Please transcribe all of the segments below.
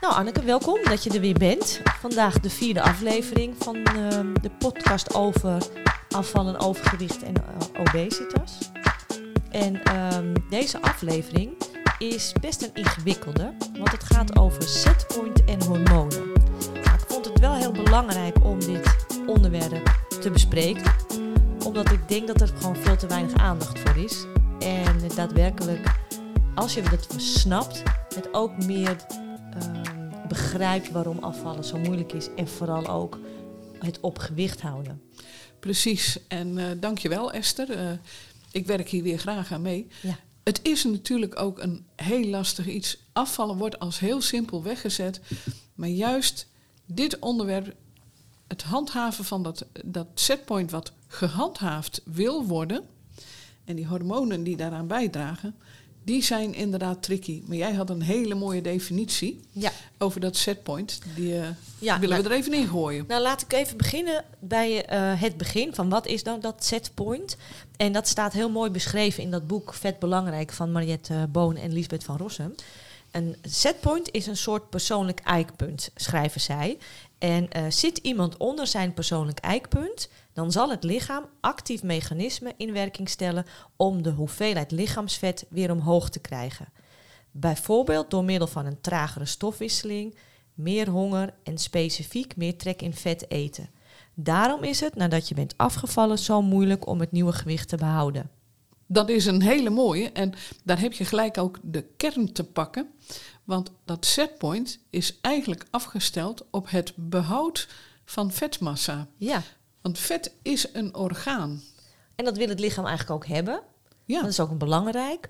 Nou, Anneke, welkom dat je er weer bent. Vandaag de vierde aflevering van ehm, de podcast over afvallen, overgewicht en eh, obesitas. En ehm, deze aflevering is best een ingewikkelde, want het gaat over setpoint en hormonen. Ik vond het wel heel belangrijk om dit onderwerp te bespreken, omdat ik denk dat er gewoon veel te weinig aandacht voor is. En daadwerkelijk, als je het snapt, het ook meer ehm, begrijpt waarom afvallen zo moeilijk is en vooral ook het op gewicht houden. Precies, en uh, dankjewel Esther. Uh, ik werk hier weer graag aan mee. Ja. Het is natuurlijk ook een heel lastig iets. Afvallen wordt als heel simpel weggezet. Maar juist dit onderwerp, het handhaven van dat, dat setpoint wat gehandhaafd wil worden. En die hormonen die daaraan bijdragen, die zijn inderdaad tricky. Maar jij had een hele mooie definitie Ja. over dat setpoint. Die uh, Ja, willen nou- we er even in gooien. Nou, laat ik even beginnen bij eh, het begin van wat is dan dat setpoint. En dat staat heel mooi beschreven in dat boek Vet Belangrijk van Mariette Boon en Lisbeth van Rossum. Een setpoint is een soort persoonlijk eikpunt, schrijven zij. En eh, zit iemand onder zijn persoonlijk eikpunt, dan zal het lichaam actief mechanismen in werking stellen om de hoeveelheid lichaamsvet weer omhoog te krijgen. Bijvoorbeeld door middel van een tragere stofwisseling, meer honger en specifiek meer trek in vet eten. Daarom is het, nadat je bent afgevallen, zo moeilijk om het nieuwe gewicht te behouden. Dat is een hele mooie en daar heb je gelijk ook de kern te pakken. Want dat setpoint is eigenlijk afgesteld op het behoud van vetmassa. Ja, Want vet is een orgaan. en dat wil het lichaam eigenlijk ook hebben. Ja, Dat is ook belangrijk.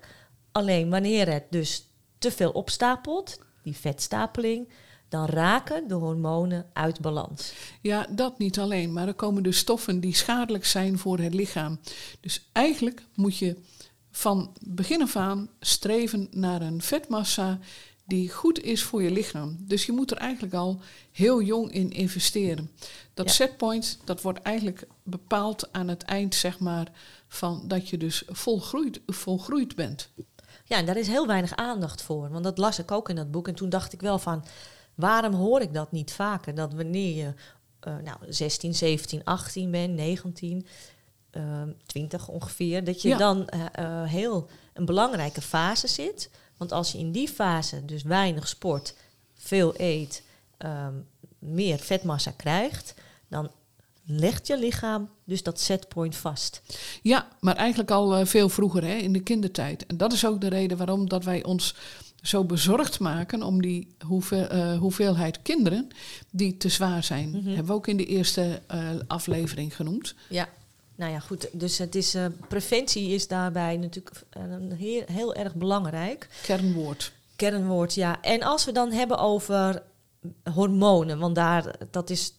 Alleen wanneer het dus te veel opstapelt, die vetstapeling, dan raken de hormonen uit balans. ja, dat niet alleen, maar er komen dus stoffen die schadelijk zijn voor het lichaam. Dus eigenlijk moet je van begin af aan streven naar een vetmassa die goed is voor je lichaam. Dus je moet er eigenlijk al heel jong in investeren. Dat Ja. setpoint, dat wordt eigenlijk bepaald aan het eind, zeg maar, van dat je dus volgroeid, volgroeid bent. Ja, en daar is heel weinig aandacht voor. Want dat las ik ook in dat boek. En toen dacht ik wel van, waarom hoor ik dat niet vaker? Dat wanneer je eh, nou, 16, 17, 18 bent, 19, eh, 20 ongeveer... dat je Ja. dan eh, eh, heel een belangrijke fase zit. Want als je in die fase dus weinig sport, veel eet, ehm, meer vetmassa krijgt... dan legt je lichaam dus dat setpoint vast. Ja, maar eigenlijk al eh, veel vroeger, hè, in de kindertijd. En dat is ook de reden waarom dat wij ons zo bezorgd maken om die hoeveel, eh, hoeveelheid kinderen die te zwaar zijn. Mhm. Hebben we ook in de eerste eh, aflevering genoemd. Ja, nou ja, goed. Dus het is, eh, preventie is daarbij natuurlijk een heel, heel erg belangrijk. Kernwoord. Kernwoord, ja. En als we dan hebben over hormonen, want daar, dat is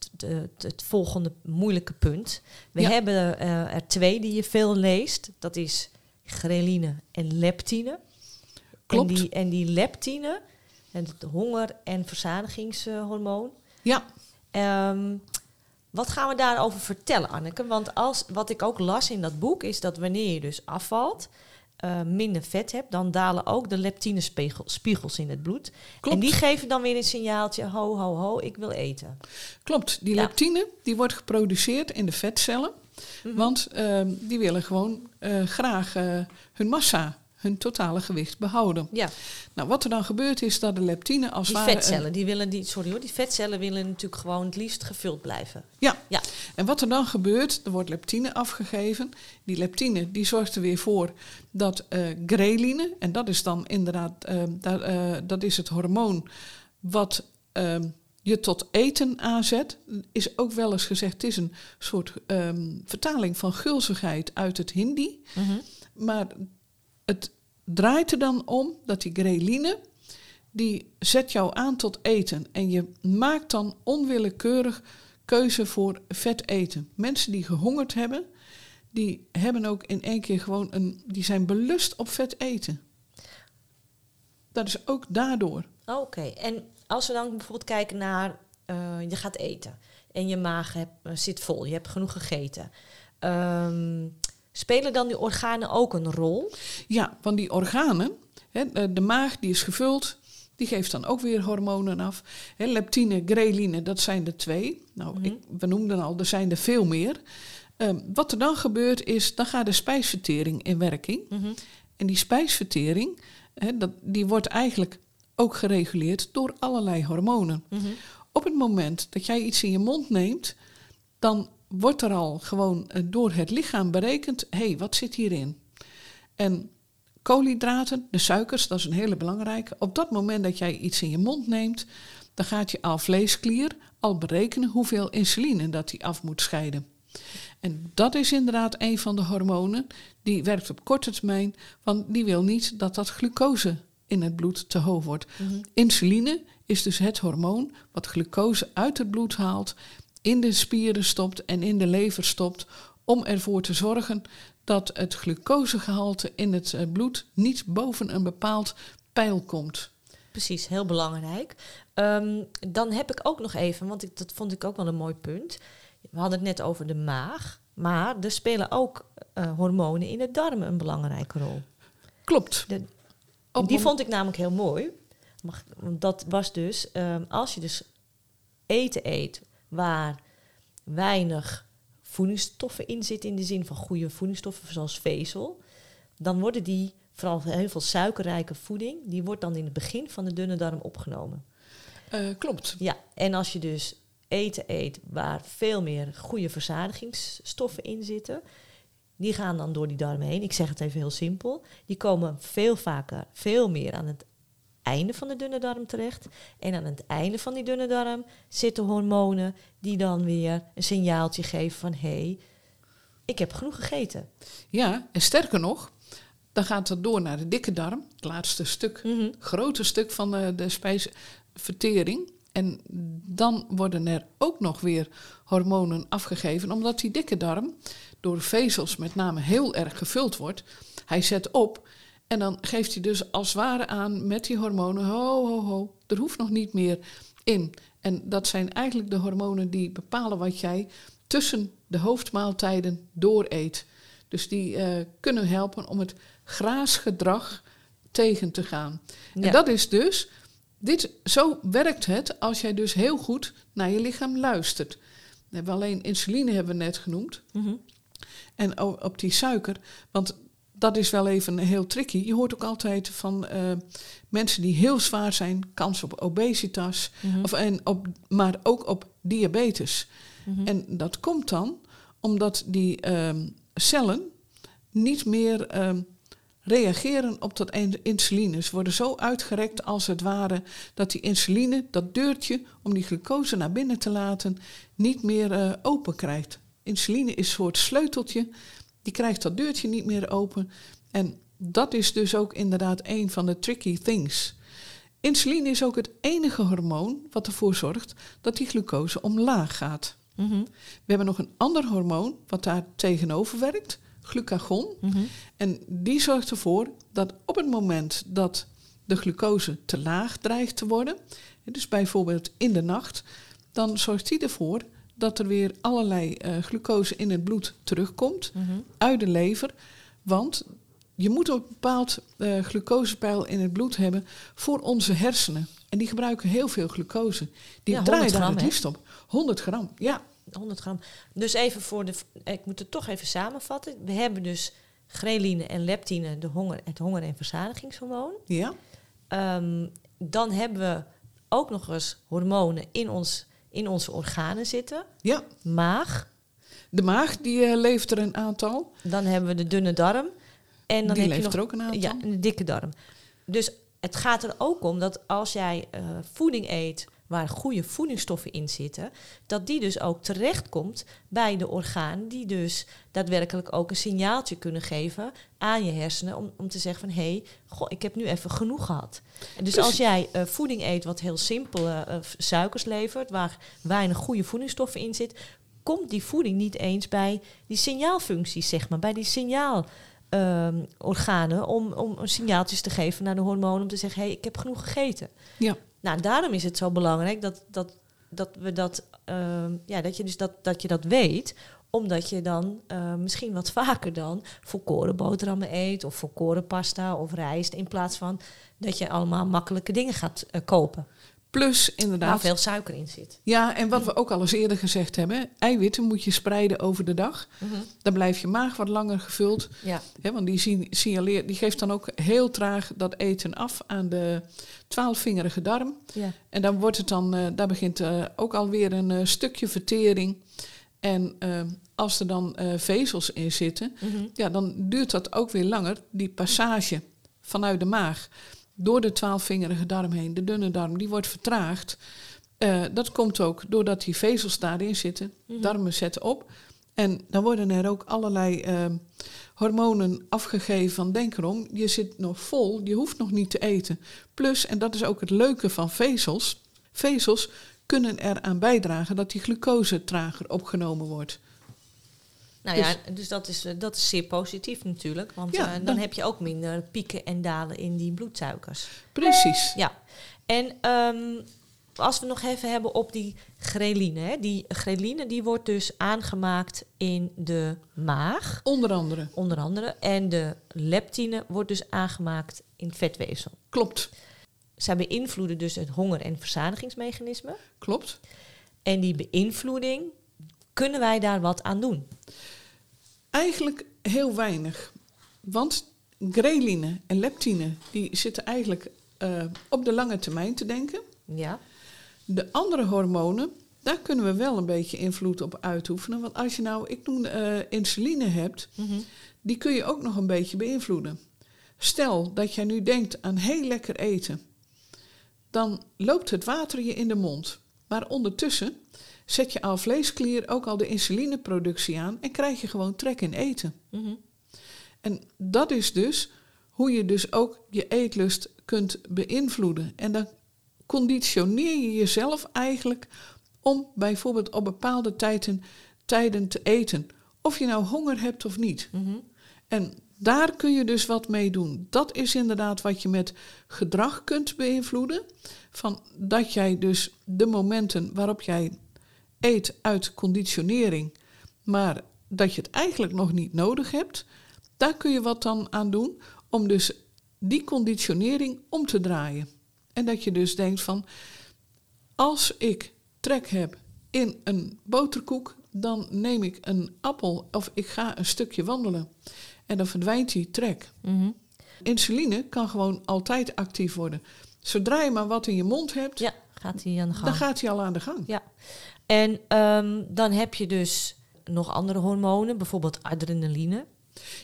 het, volgende moeilijke punt. We Ja. hebben eh, er twee die je veel leest. Dat is ghreline en leptine. Klopt. En die, en die leptine, en het honger- en verzadigingshormoon, Ja, Ehm, wat gaan we daarover vertellen, Anneke? Want als, wat ik ook las in dat boek is dat wanneer je dus afvalt, eh, minder vet hebt, dan dalen ook de leptinespiegels in het bloed. Klopt. En die geven dan weer een signaaltje, ho, ho, ho, ik wil eten. klopt. Die Ja. leptine die wordt geproduceerd in de vetcellen. Mhm. Want ehm, die willen gewoon eh, graag eh, hun massa, hun totale gewicht behouden. Ja, Nou, wat er dan gebeurt is dat de leptine als die ware vetcellen, die willen die, sorry hoor, die vetcellen willen natuurlijk gewoon het liefst gevuld blijven. Ja. Ja. En wat er dan gebeurt, er wordt leptine afgegeven. Die leptine die zorgt er weer voor dat eh ghreline, en dat is dan inderdaad, eh, dat, eh, dat is het hormoon wat ehm, je tot eten aanzet. Is ook wel eens gezegd, het is een soort ehm, vertaling van gulzigheid uit het Hindi. Maar het draait er dan om dat die ghreline, die zet jou aan tot eten. En je maakt dan onwillekeurig keuze voor vet eten. Mensen die gehongerd hebben, die hebben ook in één keer gewoon een, die zijn belust op vet eten. Dat is ook daardoor. Oké, en als we dan bijvoorbeeld kijken naar, eh, je gaat eten en je maag heb- zit vol, je hebt genoeg gegeten. Ehm, spelen dan die organen ook een rol? Ja, want die organen, hè, de- maag die is gevuld Die geeft dan ook weer hormonen af. Hè, leptine, greline, dat zijn er twee. Nou, Mhm. ik, we noemden al, er zijn er veel meer. Ehm, wat er dan gebeurt is, dan gaat de spijsvertering in werking. Mhm. En die spijsvertering, hè, dat, die wordt eigenlijk ook gereguleerd door allerlei hormonen. Mhm. Op het moment dat jij iets in je mond neemt, dan wordt er al gewoon eh, door het lichaam berekend: hé, hey, wat zit hierin? En koolhydraten, de suikers, dat is een hele belangrijke. Op dat moment dat jij iets in je mond neemt, dan gaat je alvleesklier al berekenen hoeveel insuline dat hij af moet scheiden. En dat is inderdaad een van de hormonen die werkt op korte termijn, want die wil niet dat dat glucose in het bloed te hoog wordt. Mhm. Insuline is dus het hormoon wat glucose uit het bloed haalt, in de spieren stopt en in de lever stopt, om ervoor te zorgen dat het glucosegehalte in het eh, bloed niet boven een bepaald pijl komt. Precies, heel belangrijk. Ehm, dan heb ik ook nog even, want ik, dat vond ik ook wel een mooi punt. We hadden het net over de maag, maar er spelen ook eh, hormonen in de darmen een belangrijke rol. Klopt. De- die vond ik namelijk heel mooi. Mag, want dat was dus, ehm, als je dus eten eet waar weinig voedingsstoffen in zitten, in de zin van goede voedingsstoffen zoals vezel, dan worden die, vooral heel veel suikerrijke voeding, die wordt dan in het begin van de dunne darm opgenomen. Eh, klopt. Ja, en als je dus eten eet waar veel meer goede verzadigingsstoffen in zitten, die gaan dan door die darmen heen. Ik zeg het even heel simpel. Die komen veel vaker, veel meer aan het einde van de dunne darm terecht. En aan het einde van die dunne darm zitten hormonen die dan weer een signaaltje geven van hé, hey, ik heb genoeg gegeten. Ja, en sterker nog, dan gaat het door naar de dikke darm, het laatste stuk, Mhm. grote stuk van de, de spijsvertering. En dan worden er ook nog weer hormonen afgegeven, omdat die dikke darm door vezels met name heel erg gevuld wordt. Hij zet op en dan geeft hij dus als het ware aan met die hormonen, ho, ho, ho, er hoeft nog niet meer in. En dat zijn eigenlijk de hormonen die bepalen wat jij tussen de hoofdmaaltijden dooreet. Dus die eh, kunnen helpen om het graasgedrag tegen te gaan. Ja. En dat is dus, dit, zo werkt het als jij dus heel goed naar je lichaam luistert. We hebben alleen insuline hebben we net genoemd. Mhm. En o- op die suiker, want dat is wel even heel tricky. Je hoort ook altijd van eh, mensen die heel zwaar zijn, kans op obesitas, Mhm. of, en op, maar ook op diabetes. Mhm. En dat komt dan omdat die ehm, cellen niet meer ehm, reageren op dat in- insuline. Ze worden zo uitgerekt als het ware dat die insuline, dat deurtje om die glucose naar binnen te laten, niet meer eh, open krijgt. Insuline is een soort sleuteltje, die krijgt dat deurtje niet meer open. En dat is dus ook inderdaad een van de tricky things. Insuline is ook het enige hormoon wat ervoor zorgt dat die glucose omlaag gaat. Mhm. We hebben nog een ander hormoon wat daar tegenover werkt, glucagon. Mhm. En die zorgt ervoor dat op het moment dat de glucose te laag dreigt te worden, dus bijvoorbeeld in de nacht, dan zorgt die ervoor dat er weer allerlei eh, glucose in het bloed terugkomt Mhm. uit de lever. Want je moet een bepaald eh, glucosepeil in het bloed hebben voor onze hersenen. En die gebruiken heel veel glucose. Die Ja, 100 draaien daar het liefst op. 100 gram, ja. 100 gram. Dus even voor de. Ik moet het toch even samenvatten. We hebben dus ghreline en leptine, de honger, het honger- en verzadigingshormoon. ja. Ehm, dan hebben we ook nog eens hormonen in, ons, in onze organen zitten. Ja, Maag. de maag die eh, levert er een aantal. Dan hebben we de dunne darm. En dan die heb je levert nog er ook een aantal. Ja, en de dikke darm. Dus het gaat er ook om dat als jij eh, voeding eet waar goede voedingsstoffen in zitten, dat die dus ook terechtkomt bij de organen die dus daadwerkelijk ook een signaaltje kunnen geven aan je hersenen om, om te zeggen van hé, hey, goh, ik heb nu even genoeg gehad. En dus als jij eh, voeding eet wat heel simpele eh, suikers levert, waar weinig goede voedingsstoffen in zit, komt die voeding niet eens bij die signaalfuncties, zeg maar, bij die signaal ehm, organen om, om signaaltjes te geven naar de hormonen om te zeggen, hé, hey, ik heb genoeg gegeten. Ja. Nou, daarom is het zo belangrijk dat, dat, dat we dat, ehm, ja, dat je dus dat, dat je dat weet, Omdat je dan eh, misschien wat vaker dan volkoren boterhammen eet of volkoren pasta of rijst. In plaats van dat je allemaal makkelijke dingen gaat eh, kopen. Plus Waar inderdaad. veel suiker in zit. Ja, en wat we ook al eens eerder gezegd hebben, eiwitten moet je spreiden over de dag. Dan blijft je maag wat langer gevuld. Ja. Hè, want die, sign- signaleert, die geeft dan ook heel traag dat eten af aan de twaalfvingerige darm. Ja. En dan wordt het dan, eh, daar begint eh, ook alweer een eh, stukje vertering. En als er dan vezels in zitten, Mhm. ja, dan duurt dat ook weer langer, die passage vanuit de maag door de twaalfvingerige darm heen, de dunne darm, die wordt vertraagd. Eh, dat komt ook doordat die vezels daarin zitten, darmen zetten op. En dan worden er ook allerlei eh, hormonen afgegeven van denk erom, je zit nog vol, je hoeft nog niet te eten. Plus, en dat is ook het leuke van vezels, vezels kunnen eraan bijdragen dat die glucose trager opgenomen wordt. Nou ja, dus dat is, eh, dat is zeer positief natuurlijk. Want Ja, eh, dan dan- heb je ook minder pieken en dalen in die bloedsuikers. Precies. Ja, en ehm, als we nog even hebben op die greline. Hè. Die greline die wordt dus aangemaakt in de maag, Onder andere. onder andere. En de leptine wordt dus aangemaakt in het vetweefsel. Klopt. Zij beïnvloeden dus het honger- en verzadigingsmechanisme. Klopt. En die beïnvloeding, kunnen wij daar wat aan doen? Eigenlijk heel weinig. Want greline en leptine die zitten eigenlijk eh, op de lange termijn te denken. Ja, De andere hormonen, daar kunnen we wel een beetje invloed op uitoefenen. Want als je nou, ik noem eh, insuline hebt, Mhm. die kun je ook nog een beetje beïnvloeden. Stel dat jij nu denkt aan heel lekker eten, dan loopt het water je in de mond. Maar ondertussen zet je al vleesklier ook al de insulineproductie aan en krijg je gewoon trek in eten. Mhm. En dat is dus hoe je dus ook je eetlust kunt beïnvloeden. En dan conditioneer je jezelf eigenlijk om bijvoorbeeld op bepaalde tijden, tijden te eten. Of je nou honger hebt of niet. Mhm. En daar kun je dus wat mee doen. Dat is inderdaad wat je met gedrag kunt beïnvloeden. Van dat jij dus de momenten waarop jij eet uit conditionering, maar dat je het eigenlijk nog niet nodig hebt, daar kun je wat dan aan doen om dus die conditionering om te draaien. En dat je dus denkt van, als ik trek heb in een boterkoek, dan neem ik een appel of ik ga een stukje wandelen. En dan verdwijnt die trek. Mhm. Insuline kan gewoon altijd actief worden. Zodra je maar wat in je mond hebt, Ja, gaat hij aan de gang. dan gaat hij al aan de gang. Ja, en ehm, dan heb je dus nog andere hormonen, bijvoorbeeld adrenaline.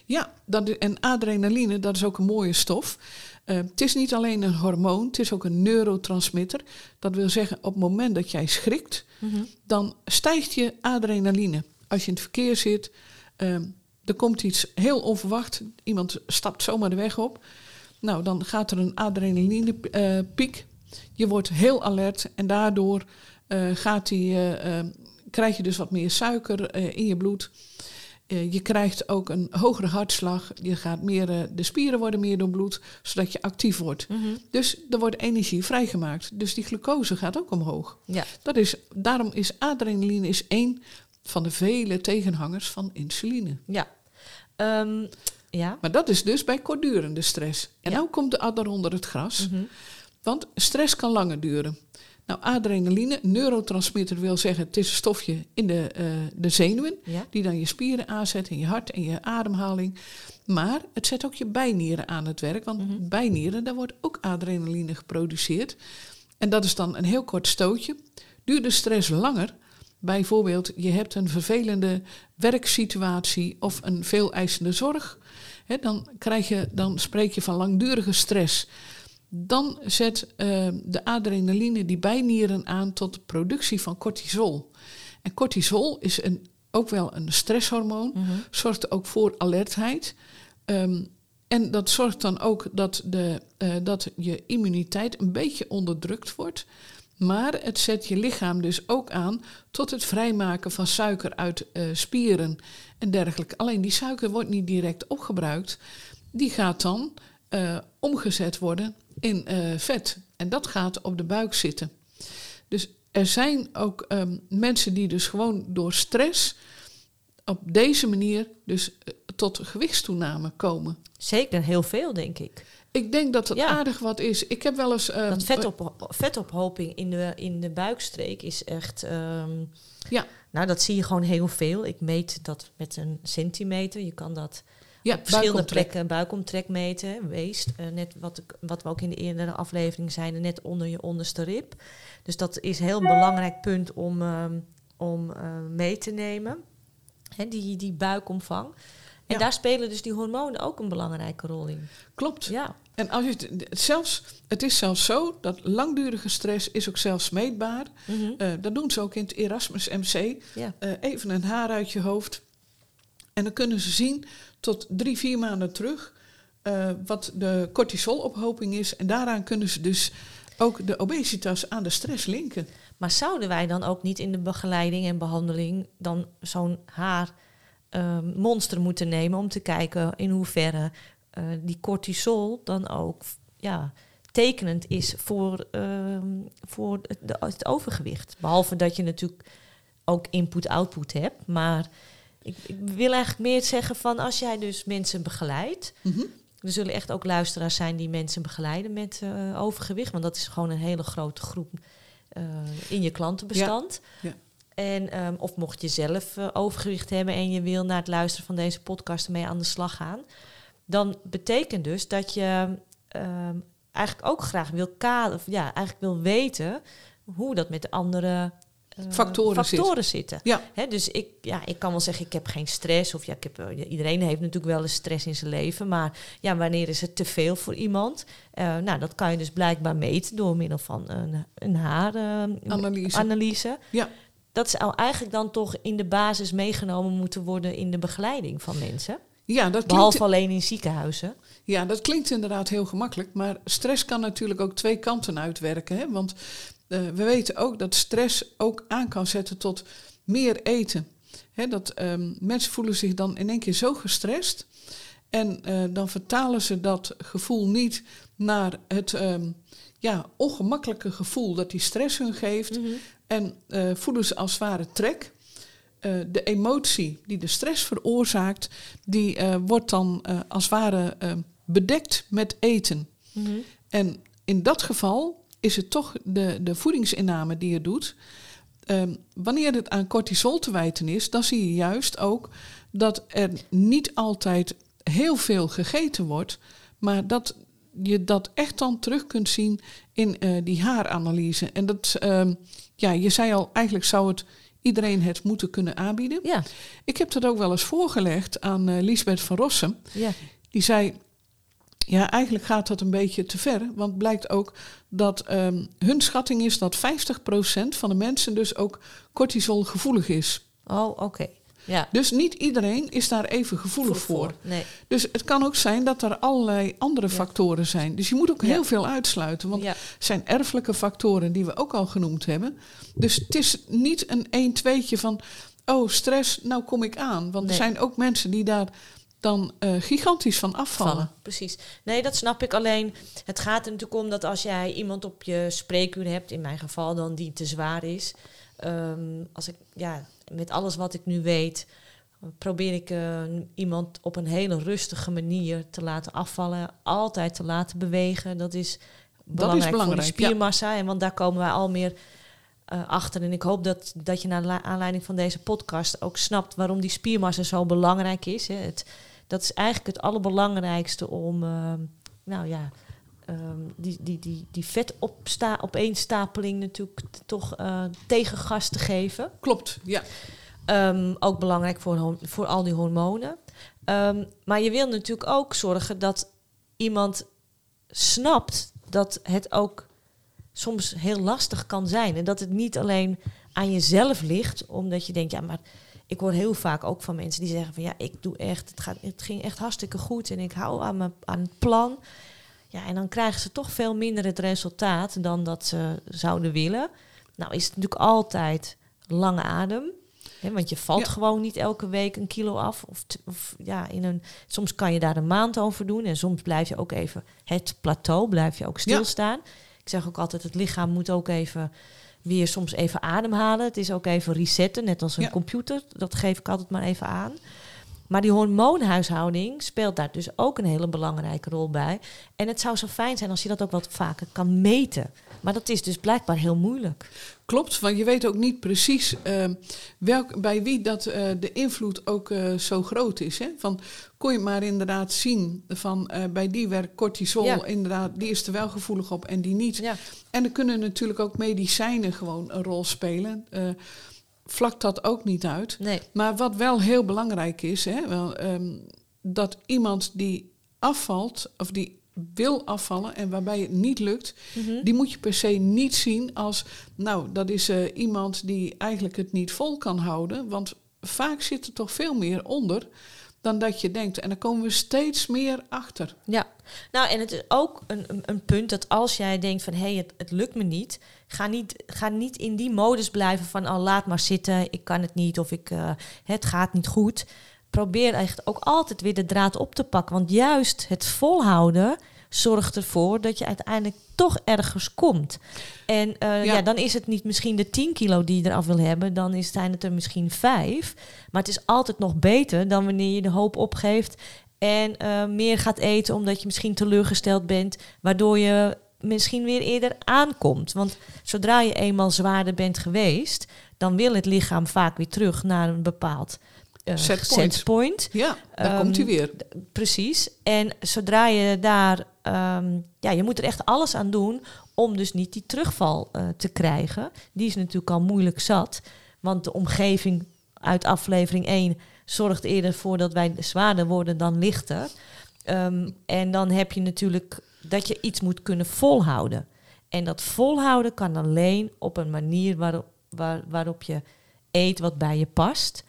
Ja, dat, en adrenaline, dat is ook een mooie stof. Eh, het is niet alleen een hormoon, het is ook een neurotransmitter. Dat wil zeggen, op het moment dat jij schrikt, dan stijgt je adrenaline. Als je in het verkeer zit, ehm, er komt iets heel onverwacht. Iemand stapt zomaar de weg op. Nou, dan gaat er een adrenalinepiek. Je wordt heel alert en daardoor eh, gaat die, eh, eh, krijg je dus wat meer suiker in je bloed. Je krijgt ook een hogere hartslag. Je gaat meer, de spieren worden meer doorbloed, zodat je actief wordt. Dus er wordt energie vrijgemaakt. Dus die glucose gaat ook omhoog. Ja, Dat is, daarom is adrenaline is één van de vele tegenhangers van insuline. ja. Ehm, ja. Maar dat is dus bij kortdurende stress. En Ja. nu komt de adder onder het gras. Mhm. Want stress kan langer duren. Nou, adrenaline, neurotransmitter wil zeggen, het is een stofje in de, eh, de zenuwen, Ja. die dan je spieren aanzet in je hart en je ademhaling. Maar het zet ook je bijnieren aan het werk, want bijnieren, daar wordt ook adrenaline geproduceerd. En dat is dan een heel kort stootje. Duurt de stress langer, bijvoorbeeld je hebt een vervelende werksituatie of een veel eisende zorg, hè, dan, krijg je, dan spreek je van langdurige stress. Dan zet eh, de adrenaline die bijnieren aan tot de productie van cortisol. En cortisol is een, ook wel een stresshormoon, zorgt ook voor alertheid. Ehm, en dat zorgt dan ook dat, de, eh, dat je immuniteit een beetje onderdrukt wordt. Maar het zet je lichaam dus ook aan tot het vrijmaken van suiker uit eh, spieren en dergelijke. Alleen die suiker wordt niet direct opgebruikt. Die gaat dan eh, omgezet worden in eh, vet. En dat gaat op de buik zitten. Dus er zijn ook ehm, mensen die dus gewoon door stress op deze manier dus eh, tot gewichtstoename komen. Zeker heel veel, denk ik. Ik denk dat het Ja. aardig wat is. Ik heb wel eens. ehm, Dat vetop, vetophoping in de, in de buikstreek is echt... ehm, Ja. Nou, dat zie je gewoon heel veel. Ik meet dat met een centimeter. Je kan dat ja, op verschillende plekken buikomtrek meten. Weest, eh, net wat, ik, wat we ook in de eerdere aflevering zeiden, net onder je onderste rib. Dus dat is een heel belangrijk punt om, ehm, om eh, mee te nemen. Hè, die, die buikomvang. En Ja. daar spelen dus die hormonen ook een belangrijke rol in. Klopt. Ja, En als je het, zelfs, het is zelfs zo dat langdurige stress is ook zelfs meetbaar. Eh, dat doen ze ook in het Erasmus MC. ja. Even een haar uit je hoofd. En dan kunnen ze zien tot drie, vier maanden terug eh, wat de cortisolophoping is. En daaraan kunnen ze dus ook de obesitas aan de stress linken. Maar zouden wij dan ook niet in de begeleiding en behandeling dan zo'n haar ehm, monster moeten nemen om te kijken in hoeverre eh, die cortisol dan ook ja, tekenend is voor, ehm, voor het, het overgewicht. Behalve dat je natuurlijk ook input-output hebt. Maar ik, ik wil eigenlijk meer zeggen van als jij dus mensen begeleidt. Mhm. Er zullen echt ook luisteraars zijn die mensen begeleiden met eh, overgewicht. Want dat is gewoon een hele grote groep eh, in je klantenbestand. Ja, ja. En, ehm, of mocht je zelf eh, overgewicht hebben en je wil na het luisteren van deze podcast ermee aan de slag gaan. Dan betekent dus dat je ehm, eigenlijk ook graag wil ja, eigenlijk wil weten hoe dat met de andere eh, Factoren zit. factoren zitten. Ja. Dus ik, ja, ik kan wel zeggen, ik heb geen stress. Of ja, ik heb, eh, iedereen heeft natuurlijk wel eens stress in zijn leven. Maar ja, wanneer is het te veel voor iemand? Eh, nou, dat kan je dus blijkbaar meten door middel van een, een haaranalyse. Analyse. analyse. Ja. Dat zou eigenlijk dan toch in de basis meegenomen moeten worden in de begeleiding van mensen. Ja, dat klinkt, Behalve alleen in ziekenhuizen. ja, dat klinkt inderdaad heel gemakkelijk. Maar stress kan natuurlijk ook twee kanten uitwerken. Hè? Want eh, we weten ook dat stress ook aan kan zetten tot meer eten. Dat ehm, mensen voelen zich dan in één keer zo gestrest. En eh, dan vertalen ze dat gevoel niet naar het ehm, ja, ongemakkelijke gevoel dat die stress hun geeft. En eh, voelen ze als het ware trek. De emotie die de stress veroorzaakt, die wordt dan als het ware eh, bedekt met eten. Mhm. En in dat geval is het toch de, de voedingsinname die je doet. Ehm, wanneer het aan cortisol te wijten is, dan zie je juist ook dat er niet altijd heel veel gegeten wordt, maar dat je dat echt dan terug kunt zien in eh, die haaranalyse. En dat, ehm, ja, je zei al, eigenlijk zou het iedereen het moeten kunnen aanbieden. Ja, Ik heb dat ook wel eens voorgelegd aan eh Lisbeth van Rossum. ja. Die zei, ja, eigenlijk gaat dat een beetje te ver. Want blijkt ook dat ehm, hun schatting is dat 50% van de mensen dus ook cortisol gevoelig is. Oh, oké. Ja. Dus niet iedereen is daar even gevoelig voor. Nee. Dus het kan ook zijn dat er allerlei andere Ja. factoren zijn. Dus je moet ook Ja. heel veel uitsluiten. Want er zijn erfelijke factoren die we ook al genoemd hebben. Dus het is niet een 1 2tje van, oh stress, nou kom ik aan. Want Nee. er zijn ook mensen die daar dan eh, gigantisch van afvallen. vallen. Precies. Nee, dat snap ik. Alleen, het gaat er natuurlijk om dat als jij iemand op je spreekuur hebt, in mijn geval dan die te zwaar is. ehm, als ik, ja, met alles wat ik nu weet, probeer ik eh, iemand op een hele rustige manier te laten afvallen. Altijd te laten bewegen. Dat is belangrijk, voor belangrijk, die spiermassa. En want daar komen wij al meer eh, achter. En ik hoop dat, dat je naar aanleiding van deze podcast ook snapt waarom die spiermassa zo belangrijk is. Hè. Het, dat is eigenlijk het allerbelangrijkste om, ehm, nou ja, ehm, die, die, die, die opeenstapeling natuurlijk toch eh, tegengas te geven. Klopt, ja. Ehm, ook belangrijk voor, voor al die hormonen. Maar je wil natuurlijk ook zorgen dat iemand snapt dat het ook soms heel lastig kan zijn. En dat het niet alleen aan jezelf ligt, omdat je denkt, ja, maar ik hoor heel vaak ook van mensen die zeggen van ja, ik doe echt, het, gaat, het ging echt hartstikke goed en ik hou aan, mijn, aan het plan. Ja, en dan krijgen ze toch veel minder het resultaat dan dat ze zouden willen. Nou is het natuurlijk altijd lange adem. Hè, want je valt Ja. gewoon niet elke week een kilo af. Of, ja, in een, soms kan je daar een maand over doen. En soms blijf je ook even het plateau, blijf je ook stilstaan. Ik zeg ook altijd, het lichaam moet ook even weer soms even ademhalen. Het is ook even resetten, net als een Ja. computer. Dat geef ik altijd maar even aan. Maar die hormoonhuishouding speelt daar dus ook een hele belangrijke rol bij. En het zou zo fijn zijn als je dat ook wat vaker kan meten. Maar dat is dus blijkbaar heel moeilijk. Klopt, want je weet ook niet precies eh, welk, bij wie dat, eh, de invloed ook eh, zo groot is. Hè? Van, kon je maar inderdaad zien van eh, bij die werkt cortisol, Ja. inderdaad, die is er wel gevoelig op en die niet. Ja, En er kunnen natuurlijk ook medicijnen gewoon een rol spelen. Vlakt dat ook niet uit. nee. Maar wat wel heel belangrijk is, hè, wel, ehm, dat iemand die afvalt, of die wil afvallen en waarbij het niet lukt, Mhm. die moet je per se niet zien als, nou, dat is eh, iemand die eigenlijk het niet vol kan houden. Want vaak zit er toch veel meer onder dan dat je denkt. En daar komen we steeds meer achter. Ja, nou en het is ook een, een, punt dat als jij denkt van hé, hey, het, het lukt me niet, ga niet, ga niet in die modus blijven van oh, laat maar zitten, ik kan het niet of ik, eh, het gaat niet goed. Probeer echt ook altijd weer de draad op te pakken, want juist het volhouden zorgt ervoor dat je uiteindelijk toch ergens komt. En eh, ja. Ja. dan is het niet misschien de 10 kilo die je eraf wil hebben, dan is, zijn het er misschien 5. Maar het is altijd nog beter dan wanneer je de hoop opgeeft en eh, meer gaat eten omdat je misschien teleurgesteld bent, waardoor je misschien weer eerder aankomt. Want zodra je eenmaal zwaarder bent geweest, dan wil het lichaam vaak weer terug naar een bepaald eh, Setpoint. setpoint. Ja, daar Ehm, komt hij weer. Precies. En zodra je daar, ehm, ja, je moet er echt alles aan doen om dus niet die terugval eh, te krijgen. Die is natuurlijk al moeilijk zat, want de omgeving uit aflevering 1 zorgt eerder voor dat wij zwaarder worden dan lichter. Ehm, en dan heb je natuurlijk dat je iets moet kunnen volhouden. En dat volhouden kan alleen op een manier waar, waarop je eet wat bij je past.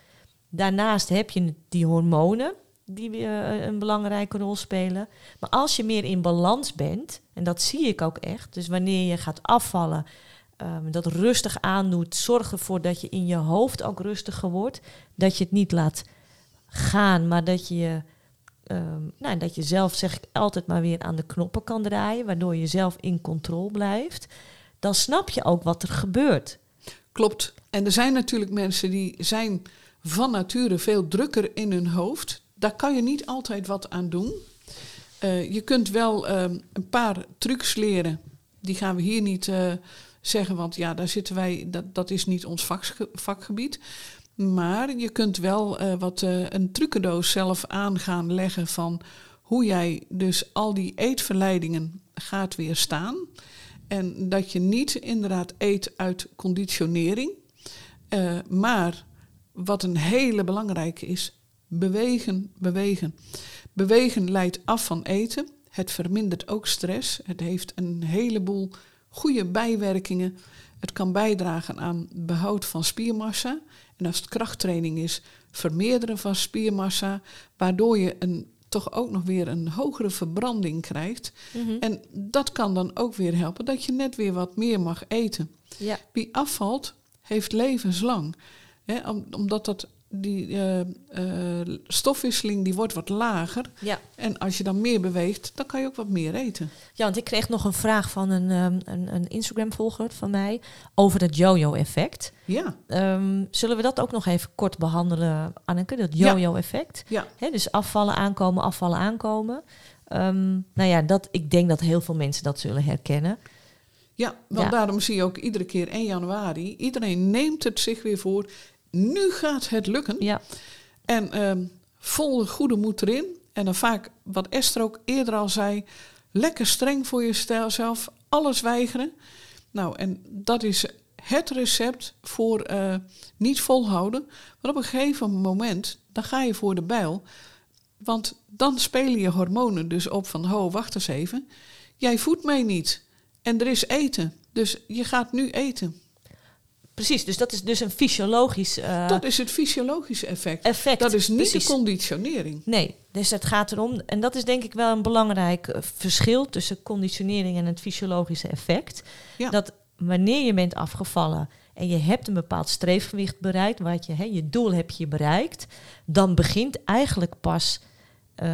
Daarnaast heb je die hormonen die eh, een belangrijke rol spelen. Maar als je meer in balans bent, en dat zie ik ook echt, dus wanneer je gaat afvallen, ehm, dat rustig aandoet, zorg ervoor dat je in je hoofd ook rustiger wordt. Dat je het niet laat gaan, maar dat je, nou, dat je zelf, zeg ik altijd maar weer aan de knoppen kan draaien, waardoor je zelf in controle blijft. Dan snap je ook wat er gebeurt. Klopt. En er zijn natuurlijk mensen die zijn van nature veel drukker in hun hoofd. Daar kan je niet altijd wat aan doen. Eh, je kunt wel ehm, een paar trucs leren. Die gaan we hier niet eh, zeggen, want ja, daar zitten wij, dat, dat is niet ons vakge- vakgebied. Maar je kunt wel eh, wat een trucendoos zelf aan gaan leggen van hoe jij dus al die eetverleidingen gaat weerstaan. En dat je niet inderdaad eet uit conditionering. Maar wat een hele belangrijke is, bewegen, bewegen. Bewegen leidt af van eten. Het vermindert ook stress. Het heeft een heleboel goede bijwerkingen. Het kan bijdragen aan behoud van spiermassa. En als het krachttraining is, vermeerderen van spiermassa. Waardoor je een, toch ook nog weer een hogere verbranding krijgt. En dat kan dan ook weer helpen dat je net weer wat meer mag eten. Ja. Wie afvalt, heeft levenslang. Hè, omdat dat, die eh, eh, stofwisseling die wordt wat lager. Ja. En als je dan meer beweegt, dan kan je ook wat meer eten. Ja, want ik kreeg nog een vraag van een, ehm, een, een Instagram-volger van mij over het yo-yo-effect. Ja, Ehm, zullen we dat ook nog even kort behandelen, Anneke? Dat Ja. yo-yo-effect. ja. Hè, dus afvallen, aankomen, afvallen, aankomen. Ehm, nou ja, dat, ik denk dat heel veel mensen dat zullen herkennen. ja want Ja. daarom zie je ook iedere keer 1 januari, iedereen neemt het zich weer voor. Nu gaat het lukken. Ja, En ehm, vol goede moed erin. En dan vaak, wat Esther ook eerder al zei, lekker streng voor jezelf, alles weigeren. Nou, en dat is het recept voor eh, niet volhouden. Want op een gegeven moment, dan ga je voor de bijl. Want dan spelen je hormonen dus op van, ho, wacht eens even. Jij voedt mij niet. En er is eten. Dus je gaat nu eten. Precies. Dus dat is dus een fysiologisch eh, dat is het fysiologische effect. effect. Dat is niet Precies. de conditionering. Nee, dus het gaat erom, en dat is denk ik wel een belangrijk eh, verschil tussen conditionering en het fysiologische effect. Ja. Dat wanneer je bent afgevallen en je hebt een bepaald streefgewicht bereikt, wat je, hè, je doel heb je bereikt, dan begint eigenlijk pas eh,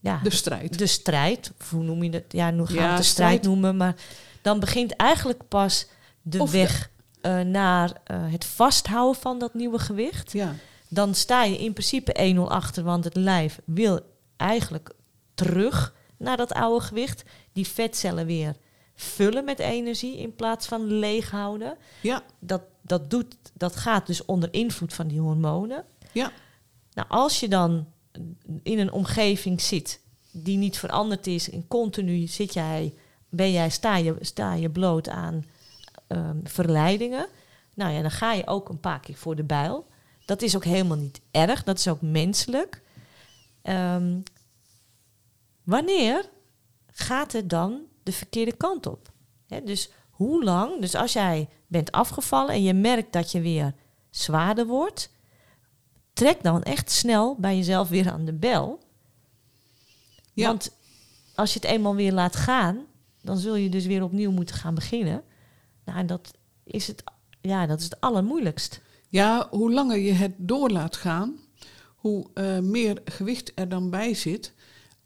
ja, De strijd. de strijd. Hoe noem je dat? Ja, hoe gaan we Ja, de strijd strijd. noemen? Maar dan begint eigenlijk pas de Of de- weg eh, naar eh, het vasthouden van dat nieuwe gewicht. Ja, Dan sta je in principe 1-0 achter, want het lijf wil eigenlijk terug naar dat oude gewicht. Die vetcellen weer vullen met energie in plaats van leeg houden. ja, Dat, dat, doet, dat gaat dus onder invloed van die hormonen. ja, Nou, als je dan in een omgeving zit die niet veranderd is en continu zit jij, ben jij, sta je, sta je bloot aan ehm, verleidingen, nou ja, dan ga je ook een paar keer voor de bijl. Dat is ook helemaal niet erg, dat is ook menselijk. Ehm, wanneer gaat het dan de verkeerde kant op? Dus hoe lang, dus als jij bent afgevallen en je merkt dat je weer zwaarder wordt, trek dan echt snel bij jezelf weer aan de bel. Ja. Want als je het eenmaal weer laat gaan, dan zul je dus weer opnieuw moeten gaan beginnen. Nou, en dat is het, ja, dat is het allermoeilijkst. ja. Hoe langer je het door laat gaan, hoe eh, meer gewicht er dan bij zit.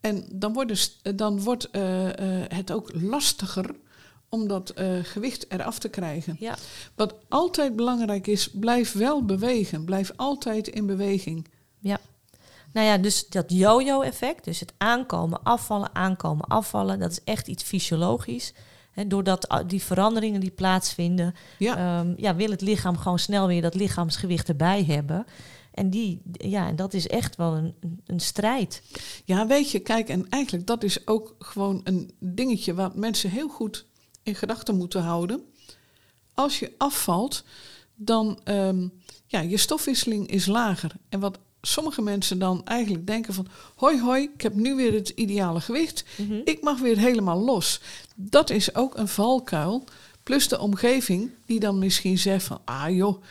En dan wordt, dus, eh, dan wordt eh, het ook lastiger om dat gewicht eraf te krijgen. Ja, Wat altijd belangrijk is, blijf wel bewegen. Blijf altijd in beweging. ja. Nou ja, dus dat yo-yo-effect, dus het aankomen, afvallen, aankomen, afvallen, dat is echt iets fysiologisch. Hè, doordat a- die veranderingen die plaatsvinden, Ja, Ehm, ja, wil het lichaam gewoon snel weer dat lichaamsgewicht erbij hebben. En die, ja, en dat is echt wel een, een- strijd. ja, weet je, kijk, en eigenlijk dat is ook gewoon een dingetje wat mensen heel goed in gedachten moeten houden. Als je afvalt, dan ehm ja, je stofwisseling is lager. En wat sommige mensen dan eigenlijk denken van, hoi hoi, ik heb nu weer het ideale gewicht. Ik mag weer helemaal los. Dat is ook een valkuil. Plus de omgeving die dan misschien zegt van, ah joh,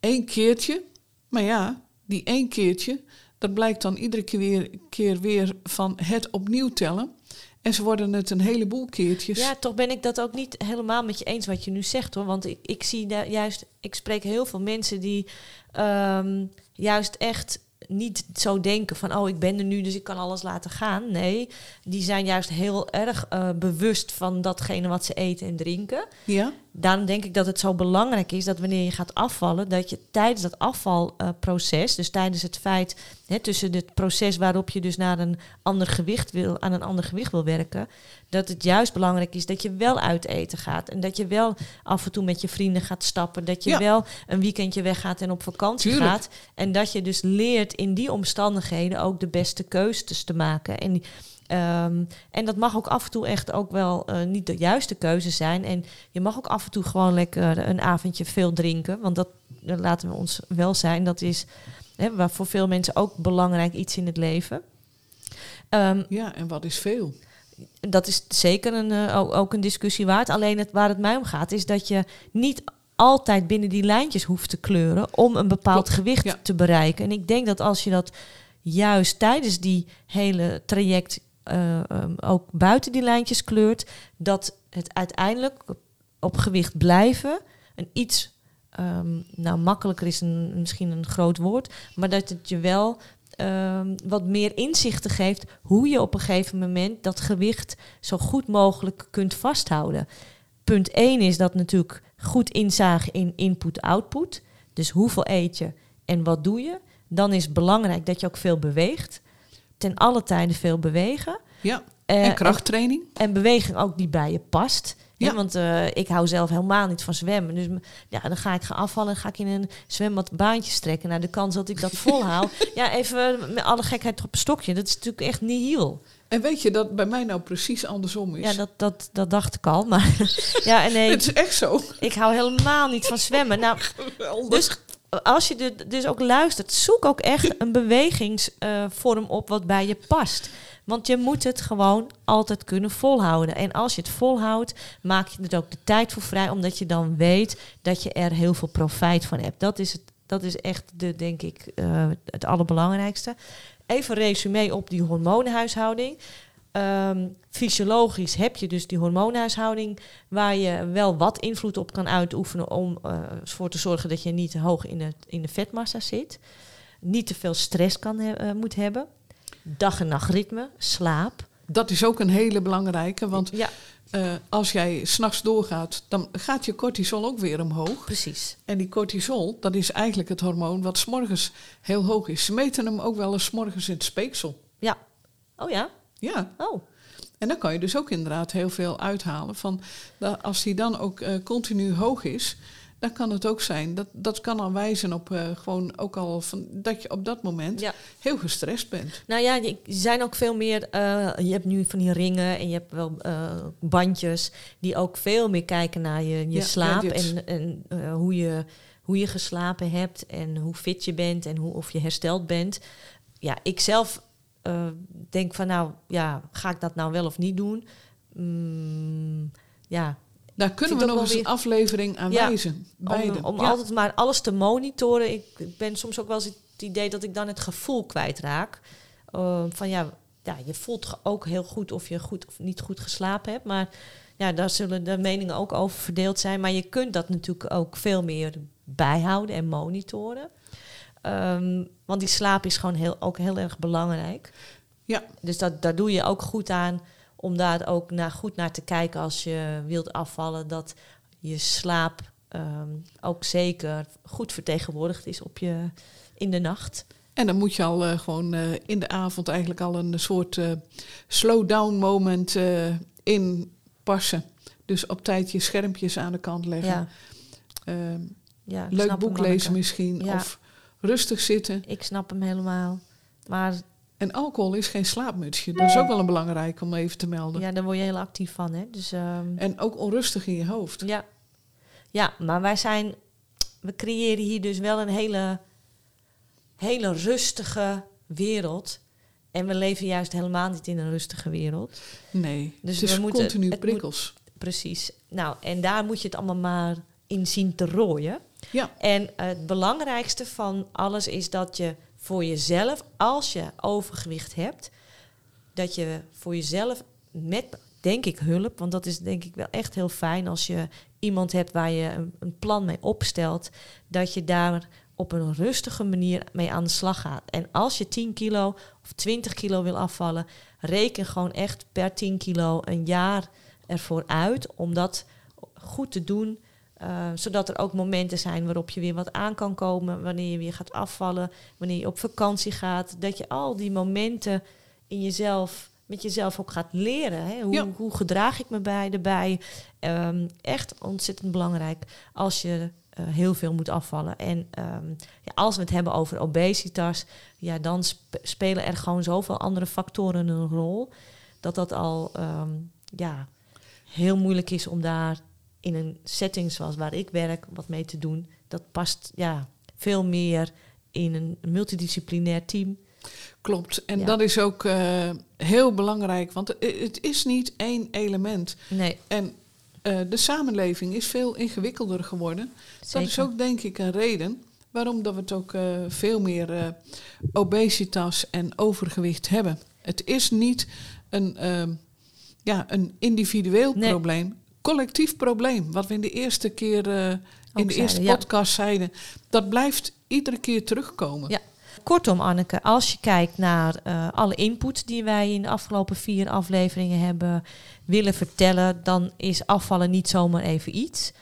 één keertje. Maar ja, die één keertje, dat blijkt dan iedere keer weer, keer weer van het opnieuw tellen. En ze worden het een heleboel keertjes. Ja, toch ben ik dat ook niet helemaal met je eens wat je nu zegt hoor. Want ik, ik zie daar juist, ik spreek heel veel mensen die ehm, juist echt niet zo denken van oh ik ben er nu dus ik kan alles laten gaan. Nee, die zijn juist heel erg eh, bewust van datgene wat ze eten en drinken. Ja? Daarom denk ik dat het zo belangrijk is dat wanneer je gaat afvallen, dat je tijdens dat afvalproces, dus tijdens het feit, hè, tussen het proces waarop je dus naar een ander gewicht wil, aan een ander gewicht wil werken, dat het juist belangrijk is dat je wel uit eten gaat. En dat je wel af en toe met je vrienden gaat stappen. Dat je Ja. wel een weekendje weggaat en op vakantie Tuurlijk. gaat. En dat je dus leert in die omstandigheden ook de beste keuzes te maken. En Ehm, en dat mag ook af en toe echt ook wel eh, niet de juiste keuze zijn. En je mag ook af en toe gewoon lekker een avondje veel drinken. Want dat, dat laten we ons wel zijn. Dat is hè, waar voor veel mensen ook belangrijk iets in het leven. Ehm, ja, en wat is veel? dat is zeker een, eh, ook, ook een discussie waard. Alleen het, waar het mij om gaat, is dat je niet altijd binnen die lijntjes hoeft te kleuren om een bepaald Klopt, gewicht ja. te bereiken. En ik denk dat als je dat juist tijdens die hele traject eh, ehm, ook buiten die lijntjes kleurt, dat het uiteindelijk op gewicht blijven een iets, ehm, nou makkelijker is een, misschien een groot woord, maar dat het je wel ehm, wat meer inzichten geeft hoe je op een gegeven moment dat gewicht zo goed mogelijk kunt vasthouden. Punt 1 is dat natuurlijk goed inzagen in input-output. Dus hoeveel eet je en wat doe je. Dan is het belangrijk dat je ook veel beweegt. Ten alle tijden veel bewegen. Ja, Eh, en krachttraining? en beweging ook die bij je past. Ja. Want eh, ik hou zelf helemaal niet van zwemmen. Dus ja, dan ga ik gaan afvallen en ga ik in een zwembad baantjes trekken. Nou, de kans dat ik dat volhoud. ja, even met alle gekheid op een stokje. Dat is natuurlijk echt nihil. En weet je dat bij mij nou precies andersom is? Ja, dat, dat, dat dacht ik al. Maar ja, en nee, Het is echt zo. ik hou helemaal niet van zwemmen. Nou, Geweldig. dus als je dus ook luistert, zoek ook echt een bewegingsvorm op wat bij je past. Want je moet het gewoon altijd kunnen volhouden. En als je het volhoudt, maak je er ook de tijd voor vrij, omdat je dan weet dat je er heel veel profijt van hebt. Dat is, het, dat is echt, de, denk ik, eh, het allerbelangrijkste. Even resume op die hormoonhuishouding. Ehm, fysiologisch heb je dus die hormoonhuishouding waar je wel wat invloed op kan uitoefenen om eh, ervoor te zorgen dat je niet hoog in de, in de vetmassa zit. Niet te veel stress kan he- eh, moet hebben. Dag- en nachtritme, slaap. dat is ook een hele belangrijke. Want ja, eh, als jij s'nachts doorgaat, dan gaat je cortisol ook weer omhoog. precies. En die cortisol, dat is eigenlijk het hormoon wat s'morgens heel hoog is. Ze meten hem ook wel eens 's morgens in het speeksel. Ja. Oh ja? Ja, Oh, en dan kan je dus ook inderdaad heel veel uithalen. Van, dat als die dan ook eh, continu hoog is, dan kan het ook zijn. Dat, dat kan al wijzen op eh, gewoon ook al van, dat je op dat moment ja. heel gestrest bent. Nou ja, je- er zijn ook veel meer. eh, je hebt nu van die ringen en je hebt wel bandjes die ook veel meer kijken naar je, je Ja, slaap en, en hoe, je, hoe je geslapen hebt en hoe fit je bent en hoe, of je hersteld bent. Ja, ik zelf eh, denk van nou, ja, ga ik dat nou wel of niet doen? Mm, ja, Daar kunnen we nog eens wel een aflevering aan Ja, wijzen. Beide. om, om Ja. altijd maar alles te monitoren. Ik, ik ben soms ook wel eens het idee dat ik dan het gevoel kwijtraak. Uh, van ja, ja, je voelt ook heel goed of je goed of niet goed geslapen hebt. Maar ja, daar zullen de meningen ook over verdeeld zijn. Maar je kunt dat natuurlijk ook veel meer bijhouden en monitoren. Ehm, want die slaap is gewoon heel, ook heel erg belangrijk. Ja. Dus dat, daar doe je ook goed aan om daar ook naar, goed naar te kijken als je wilt afvallen. Dat je slaap ehm, ook zeker goed vertegenwoordigd is op je, in de nacht. En dan moet je al eh, gewoon eh, in de avond eigenlijk al een soort eh slow-down moment inpassen. Dus op tijd je schermpjes aan de kant leggen. Ja, Ehm, ja, leuk boek lezen misschien. Ja. Of rustig zitten. Ik snap hem helemaal. Maar En alcohol is geen slaapmutsje. Dat is ook wel een belangrijk om even te melden. ja, daar word je heel actief van. Hè? Dus, ehm, En ook onrustig in je hoofd. Ja. ja, maar wij zijn, we creëren hier dus wel een hele, hele rustige wereld. En we leven juist helemaal niet in een rustige wereld. Nee, Dus het is we moeten- continu het moet- prikkels. Precies. Nou, en daar moet je het allemaal maar in zien te rooien. Ja. En het belangrijkste van alles is dat je voor jezelf, als je overgewicht hebt, dat je voor jezelf met, denk ik, hulp, want dat is denk ik wel echt heel fijn als je iemand hebt waar je een, een plan mee opstelt, dat je daar op een rustige manier mee aan de slag gaat. En als je 10 kilo of 20 kilo wil afvallen, reken gewoon echt per 10 kilo een jaar ervoor uit om dat goed te doen. Eh, zodat er ook momenten zijn waarop je weer wat aan kan komen. Wanneer je weer gaat afvallen. Wanneer je op vakantie gaat. Dat je al die momenten in jezelf, met jezelf ook gaat leren. Hè? Hoe, Ja. hoe gedraag ik me bij erbij? Ehm, echt ontzettend belangrijk als je eh, heel veel moet afvallen. En ehm, ja, als we het hebben over obesitas, ja, dan sp- spelen er gewoon zoveel andere factoren een rol. Dat dat al ehm, ja, heel moeilijk is om daar in een setting zoals waar ik werk wat mee te doen. Dat past ja, veel meer in een multidisciplinair team. Klopt. En Ja. dat is ook eh, heel belangrijk, want het- is niet één element. Nee, En eh, de samenleving is veel ingewikkelder geworden. Dat is ook denk ik een reden waarom dat we het ook eh, veel meer obesitas en overgewicht hebben. Het is niet een, ja, een individueel Nee. probleem, collectief probleem. Wat we in de eerste keer eh, in de eerste ja. podcast zeiden, dat blijft iedere keer terugkomen. Ja. Kortom, Anneke, als je kijkt naar eh, alle input die wij in de afgelopen vier afleveringen hebben willen vertellen, dan is afvallen niet zomaar even iets.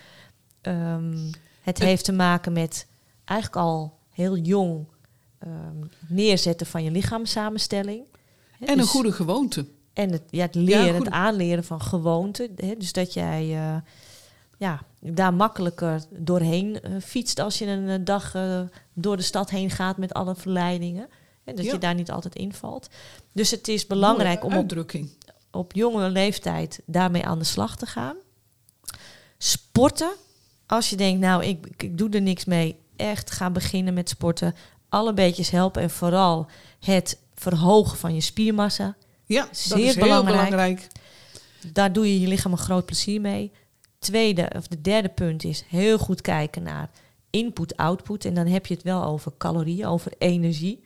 Ehm, het En- heeft te maken met eigenlijk al heel jong ehm, neerzetten van je lichaamssamenstelling. En een dus- goede gewoonte. En het, ja, het leren, het aanleren van gewoonten. Hè? Dus dat jij eh, ja, daar makkelijker doorheen eh, fietst als je een eh, dag door de stad heen gaat met alle verleidingen. En dat Ja. je daar niet altijd invalt. Dus het is belangrijk Mooie om op, op jonge leeftijd daarmee aan de slag te gaan. Sporten. Als je denkt, nou, ik, ik doe er niks mee. Echt gaan beginnen met sporten. Alle beetjes helpen. En vooral het verhogen van je spiermassa. Ja, dat Zeer is heel belangrijk. belangrijk. Daar doe je je lichaam een groot plezier mee. Tweede, of de derde punt is heel goed kijken naar input-output. En dan heb je het wel over calorieën, over energie.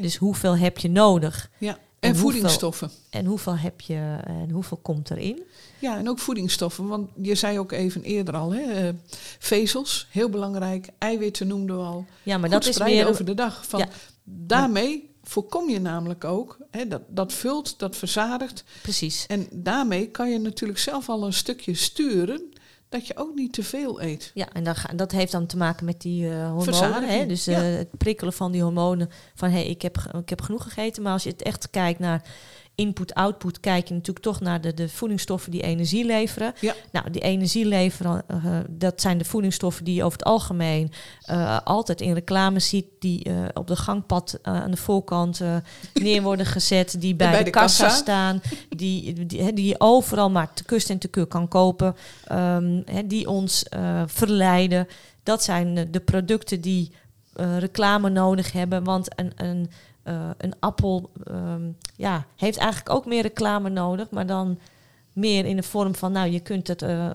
Dus hoeveel heb je nodig Ja. En En, hoeveel- voedingsstoffen. en hoeveel heb je en hoeveel komt erin? Ja, en ook voedingsstoffen. Want je zei ook even eerder al, hè, eh, vezels, heel belangrijk. Eiwitten noemden we al. Ja, maar Goed dat is weer over de dag. Van, Ja. Daarmee voorkom je namelijk ook, hè, dat, dat vult, dat verzadigt. Precies. En daarmee kan je natuurlijk zelf al een stukje sturen dat je ook niet te veel eet. Ja, en ga, dat heeft dan te maken met die eh, hormonen. Hè? Dus eh, ja. het prikkelen van die hormonen. Van hé, hey, ik, heb, ik heb genoeg gegeten. Maar als je het echt kijkt naar input-output, kijk je natuurlijk toch naar de, de voedingsstoffen die energie leveren. Ja. Nou, die energie leveren, eh, dat zijn de voedingsstoffen die je over het algemeen eh, altijd in reclame ziet. Die eh, op de gangpad aan de voorkant neer worden gezet. Die bij, bij de, de kassa, staan. Die, die, die je overal maar te kust en te keur kan kopen. hè, die ons verleiden. Dat zijn de producten die reclame nodig hebben. Want een, een, eh, een appel ehm, ja, heeft eigenlijk ook meer reclame nodig. Maar dan meer in de vorm van, nou, je kunt het eh,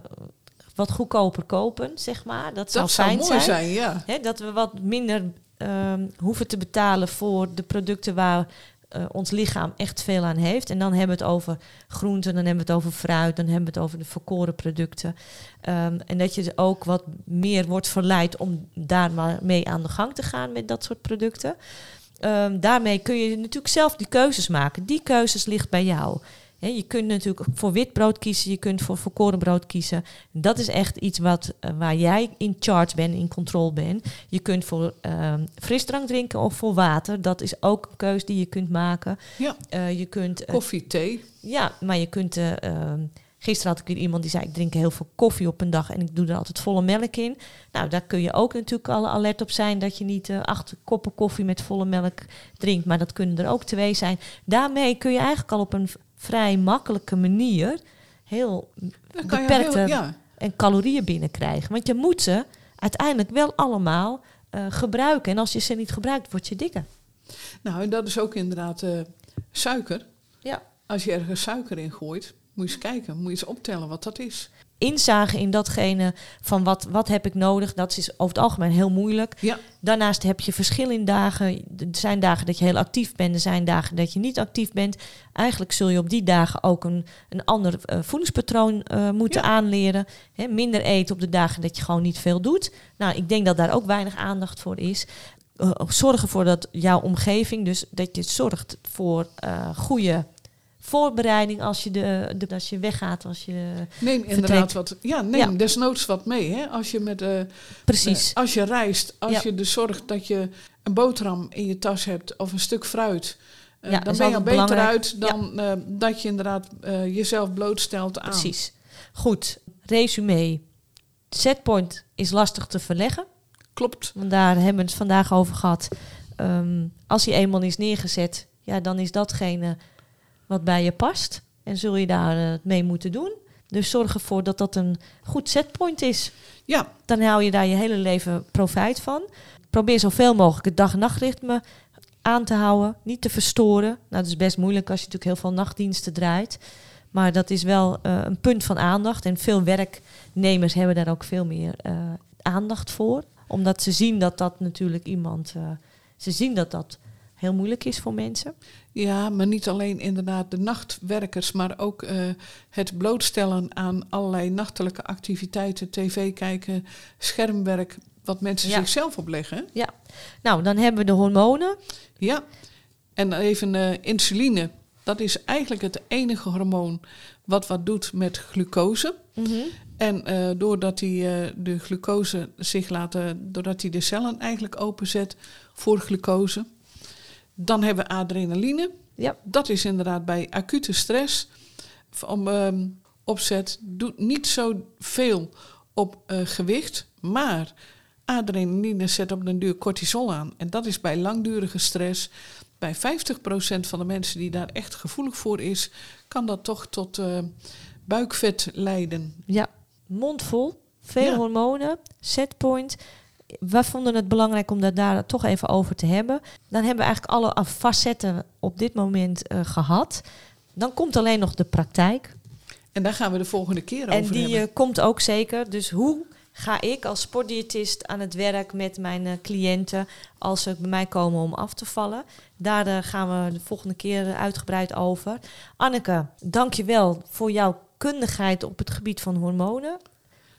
wat goedkoper kopen, zeg maar. Dat zou Dat zou fijn mooi zijn, ja. Hè, dat we wat minder ehm, hoeven te betalen voor de producten waar eh, ons lichaam echt veel aan heeft. En dan hebben we het over groenten, dan hebben we het over fruit, dan hebben we het over de verkoren producten. Ehm, en dat je ook wat meer wordt verleid om daar maar mee aan de gang te gaan met dat soort producten. Ehm, daarmee kun je natuurlijk zelf die keuzes maken. Die keuzes ligt bij jou. Je kunt natuurlijk voor wit brood kiezen, je kunt voor volkoren brood kiezen. Dat is echt iets wat, eh, waar jij in charge bent, in controle bent. Je kunt voor ehm, frisdrank drinken of voor water. Dat is ook een keuze die je kunt maken. Ja. Eh, je kunt, eh, Koffie, thee. ja, maar je kunt. Gisteren had ik weer iemand die zei: Ik drink heel veel koffie op een dag en ik doe er altijd volle melk in. Nou, daar kun je ook natuurlijk al alert op zijn dat je niet eh, acht koppen koffie met volle melk drinkt. Maar dat kunnen er ook twee zijn. Daarmee kun je eigenlijk al op een vrij makkelijke manier heel beperkte heel, ja. en calorieën binnenkrijgen. Want je moet ze uiteindelijk wel allemaal eh, gebruiken. En als je ze niet gebruikt, word je dikker. Nou, en dat is ook inderdaad eh, suiker. Ja. Als je ergens suiker in gooit, moet je eens kijken, moet je eens optellen wat dat is. Inzagen in datgene van wat, wat heb ik nodig, dat is over het algemeen heel moeilijk. Ja. Daarnaast heb je verschil in dagen. Er zijn dagen dat je heel actief bent, er zijn dagen dat je niet actief bent. Eigenlijk zul je op die dagen ook een, een ander eh, voedingspatroon eh, moeten Ja. aanleren. Minder eten op de dagen dat je gewoon niet veel doet. Nou, ik denk dat daar ook weinig aandacht voor is. Eh, zorg ervoor dat jouw omgeving, dus dat je zorgt voor eh, goede voorbereiding als je, de, de, als je weggaat. Als je, Neem inderdaad wat, ja, neem Ja. desnoods wat mee. Hè? Als je met eh, precies. Eh, als je reist, als Ja. je dus zorgt dat je een boterham in je tas hebt of een stuk fruit, eh, Ja, dan ben je al beter uit dan dat je inderdaad jezelf blootstelt aan. Precies. Goed, resume. Setpoint is lastig te verleggen. Klopt. Want daar hebben we het vandaag over gehad. Ehm, als hij eenmaal is neergezet, ja, dan is datgene wat bij je past. En zul je daar eh, mee moeten doen. Dus zorg ervoor dat dat een goed setpoint is. Ja, Dan hou je daar je hele leven profijt van. Probeer zoveel mogelijk het dag- en nachtritme aan te houden. Niet te verstoren. Nou, dat is best moeilijk als je natuurlijk heel veel nachtdiensten draait. Maar dat is wel eh, een punt van aandacht. En veel werknemers hebben daar ook veel meer eh, aandacht voor. Omdat ze zien dat dat natuurlijk iemand... ze zien dat dat heel moeilijk is voor mensen. ja, maar niet alleen inderdaad de nachtwerkers, maar ook eh, het blootstellen aan allerlei nachtelijke activiteiten, tv kijken, schermwerk, wat mensen Ja. zichzelf opleggen. Ja. Nou, dan hebben we de hormonen. Ja, en even eh, insuline. Dat is eigenlijk het enige hormoon wat wat doet met glucose. Mhm. En eh, doordat die, eh, de glucose zich laten, doordat hij de cellen eigenlijk openzet voor glucose, dan hebben we adrenaline. Ja. Dat is inderdaad bij acute stress. Om, ehm, opzet doet niet zo veel op eh, gewicht, maar adrenaline zet op den duur cortisol aan. En dat is bij langdurige stress. Bij 50% van de mensen die daar echt gevoelig voor is, kan dat toch tot eh, buikvet leiden. Ja, mondvol, veel Ja. hormonen, setpoint. We vonden het belangrijk om dat daar toch even over te hebben. Dan hebben we eigenlijk alle facetten op dit moment eh, gehad. Dan komt alleen nog de praktijk. En daar gaan we de volgende keer En over die hebben. eh, komt ook zeker. Dus hoe ga ik als sportdiëtist aan het werk met mijn eh, cliënten als ze bij mij komen om af te vallen? Daar gaan we de volgende keer uitgebreid over. Anneke, dank je wel voor jouw kundigheid op het gebied van hormonen.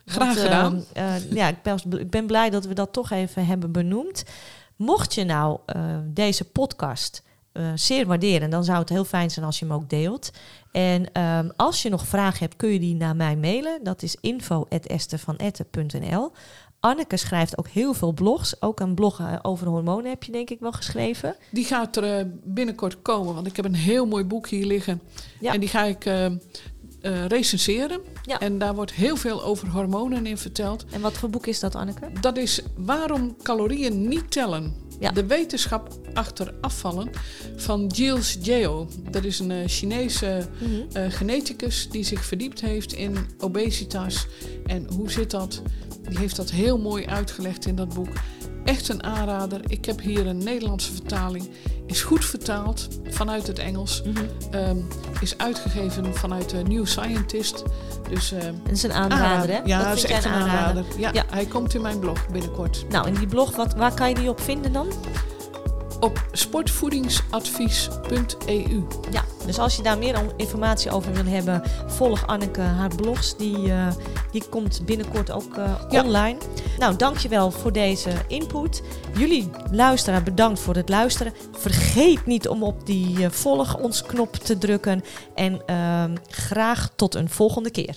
Graag Want, gedaan. eh, ja, ik ben, ik ben blij dat we dat toch even hebben benoemd. Mocht je nou eh, deze podcast eh, zeer waarderen. Dan zou het heel fijn zijn als je hem ook deelt. En ehm, als je nog vragen hebt, kun je die naar mij mailen. Dat is info.estervanette.nl. Anneke schrijft ook heel veel blogs. Ook een blog over hormonen heb je denk ik wel geschreven. Die gaat er binnenkort komen, want ik heb een heel mooi boek hier liggen. Ja. En die ga ik eh, recenseren. Ja. En daar wordt heel veel over hormonen in verteld. En wat voor boek is dat, Anneke? Dat is waarom calorieën niet tellen. Ja. De wetenschap achter afvallen van Gilles Geo. Dat is een eh, Chinese eh, geneticus die zich verdiept heeft in obesitas. En hoe zit dat? Die heeft dat heel mooi uitgelegd in dat boek. Echt een aanrader. Ik heb hier een Nederlandse vertaling. Is goed vertaald vanuit het Engels. Mhm. Ehm, is uitgegeven vanuit de New Scientist. Dus ehm, Dat is een aanrader, hè? Ja, dat dat is echt een aanrader. Ja, Ja. hij komt in mijn blog binnenkort. Nou, en die blog, wat, waar kan je die op vinden dan? Op sportvoedingsadvies.eu. Ja, dus als je daar meer informatie over wil hebben, volg Anneke haar blogs. Die, eh, die komt binnenkort ook Ja. online. Nou, dankjewel voor deze input. Jullie luisteraar, bedankt voor het luisteren. Vergeet niet om op die eh, volg ons knop te drukken. En ehm, graag tot een volgende keer.